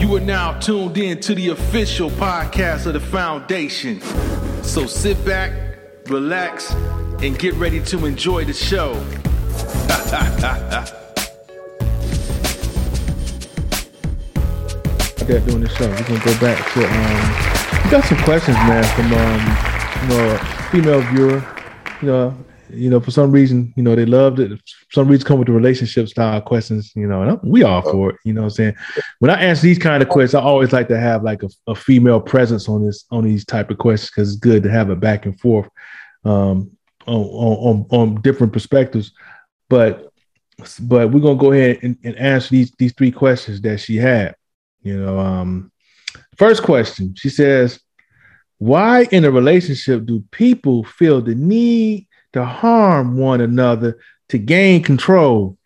You are now tuned in to the official podcast of the foundation. So sit back, relax, and get ready to enjoy the show. that doing the show. We're gonna go back to um we got some questions, man, from um you know a female viewer. You know, you know, for some reason, you know, they loved it. For some reason come with the relationship style questions, you know, and I'm, we all for it, you know what I'm saying? When I answer these kind of questions, I always like to have like a, a female presence on this on these type of questions because it's good to have a back and forth um on on, on different perspectives. But but we're gonna go ahead and, and answer these these three questions that she had. You know, um, first question she says, Why in a relationship do people feel the need to harm one another to gain control?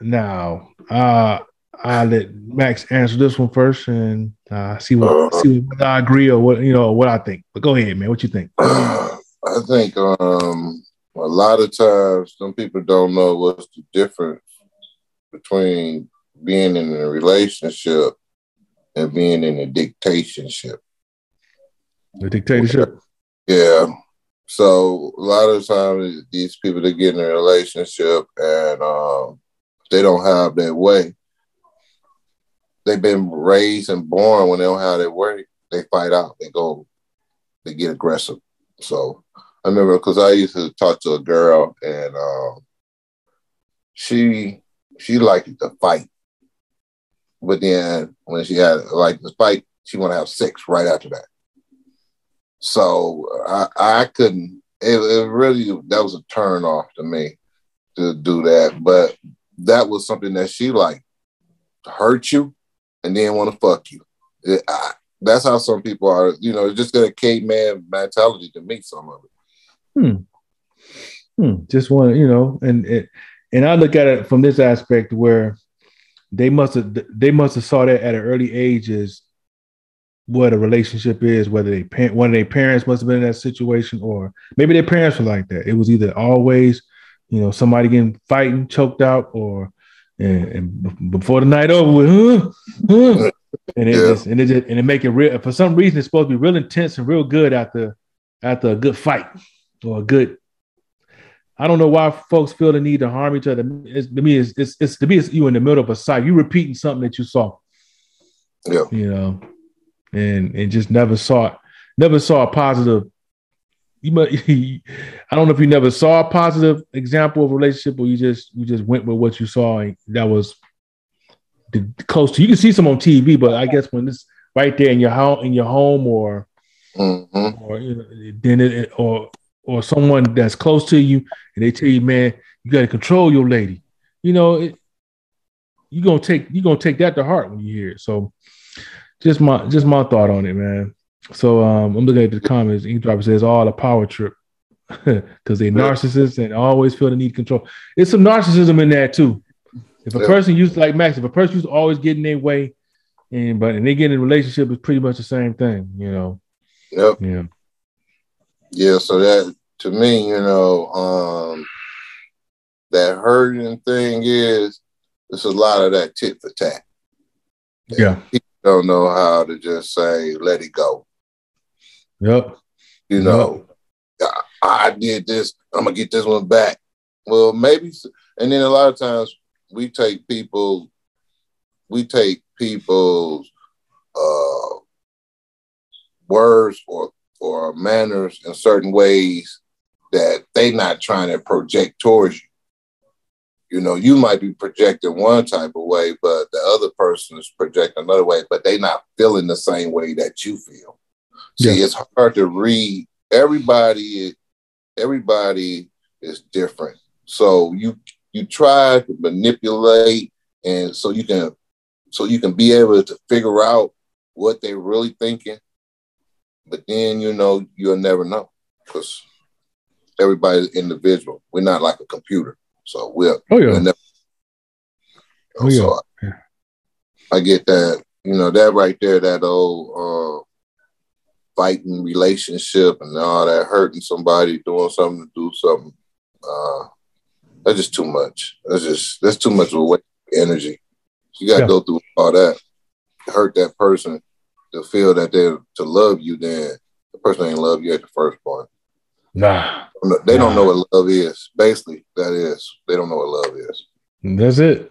Now, uh, I'll let Max answer this one first and uh, see what see what I agree or what you know what I think. But go ahead, man. What you think? I think um, a lot of times some people don't know what's the difference between being in a relationship and being in a dictatorship. The dictatorship. Yeah. So a lot of times these people they get in a relationship and um, they don't have that way. They've been raised and born when they don't have that way. They fight out. They go. They get aggressive. So I remember because I used to talk to a girl and um, she she liked to fight. But then when she had like the fight, she want to have sex right after that. So I, I couldn't. It, it really that was a turn off to me to do that. But that was something that she like hurt you and then want to fuck you. It, I, that's how some people are. You know, just got a caveman mentality to me. Some of it. Hmm. Hmm. Just want you know, and it, and I look at it from this aspect where they must have they must have saw that at an early age as what a relationship is, whether they parent one of their parents must have been in that situation, or maybe their parents were like that. It was either always, you know, somebody getting fighting, choked out, or and, and before the night over with, huh, huh, and it yeah. just and it just, and it make it real. For some reason, it's supposed to be real intense and real good after after a good fight or a good I don't know why folks feel the need to harm each other. It's, to me, it's, it's, it's to me, it's you in the middle of a sight. You repeating something that you saw. Yeah. You know, and and just never saw it, never saw a positive. You might, I don't know if you never saw a positive example of relationship, or you just you just went with what you saw and that was the, close to. You can see some on TV, but I guess when it's right there in your home, in your home, or mm-hmm. or you know, then it or or someone that's close to you and they tell you, man, you got to control your lady. You know, it, you gonna take you gonna take that to heart when you hear it. So, just my just my thought on it, man. So um, I'm looking at the comments. Eavesdropper says all a power trip because they narcissists and always feel the need to control. It's some narcissism in that too. If a person used to, like Max, if a person used to always get in their way, and but and they get in a relationship, it's pretty much the same thing, you know. Yep. Yeah. Yeah, so that to me, you know, um, that hurting thing is it's a lot of that tit for tat. Yeah. Don't know how to just say, let it go. Yep. You know, yep. I, I did this, I'm gonna get this one back. Well, maybe and then a lot of times we take people we take people's uh words or or manners in certain ways that they not trying to project towards you. You know, you might be projecting one type of way, but the other person is projecting another way, but they not feeling the same way that you feel. See, yeah. it's hard to read. Everybody, everybody is different. So you you try to manipulate and so you can so you can be able to figure out what they're really thinking but then you know you'll never know because everybody's individual. We're not like a computer, so we're oh yeah. never, oh, yeah. So I, I, get that. You know that right there, that old uh, fighting relationship and all that hurting somebody, doing something to do something. Uh, that's just too much. That's just that's too much of a waste of energy. You got to yeah. go through all that. hurt that person to feel that they're to love you, then the person ain't love you at the first point. Nah. They don't know what love is. Basically, that is. They don't know what love is. That's it.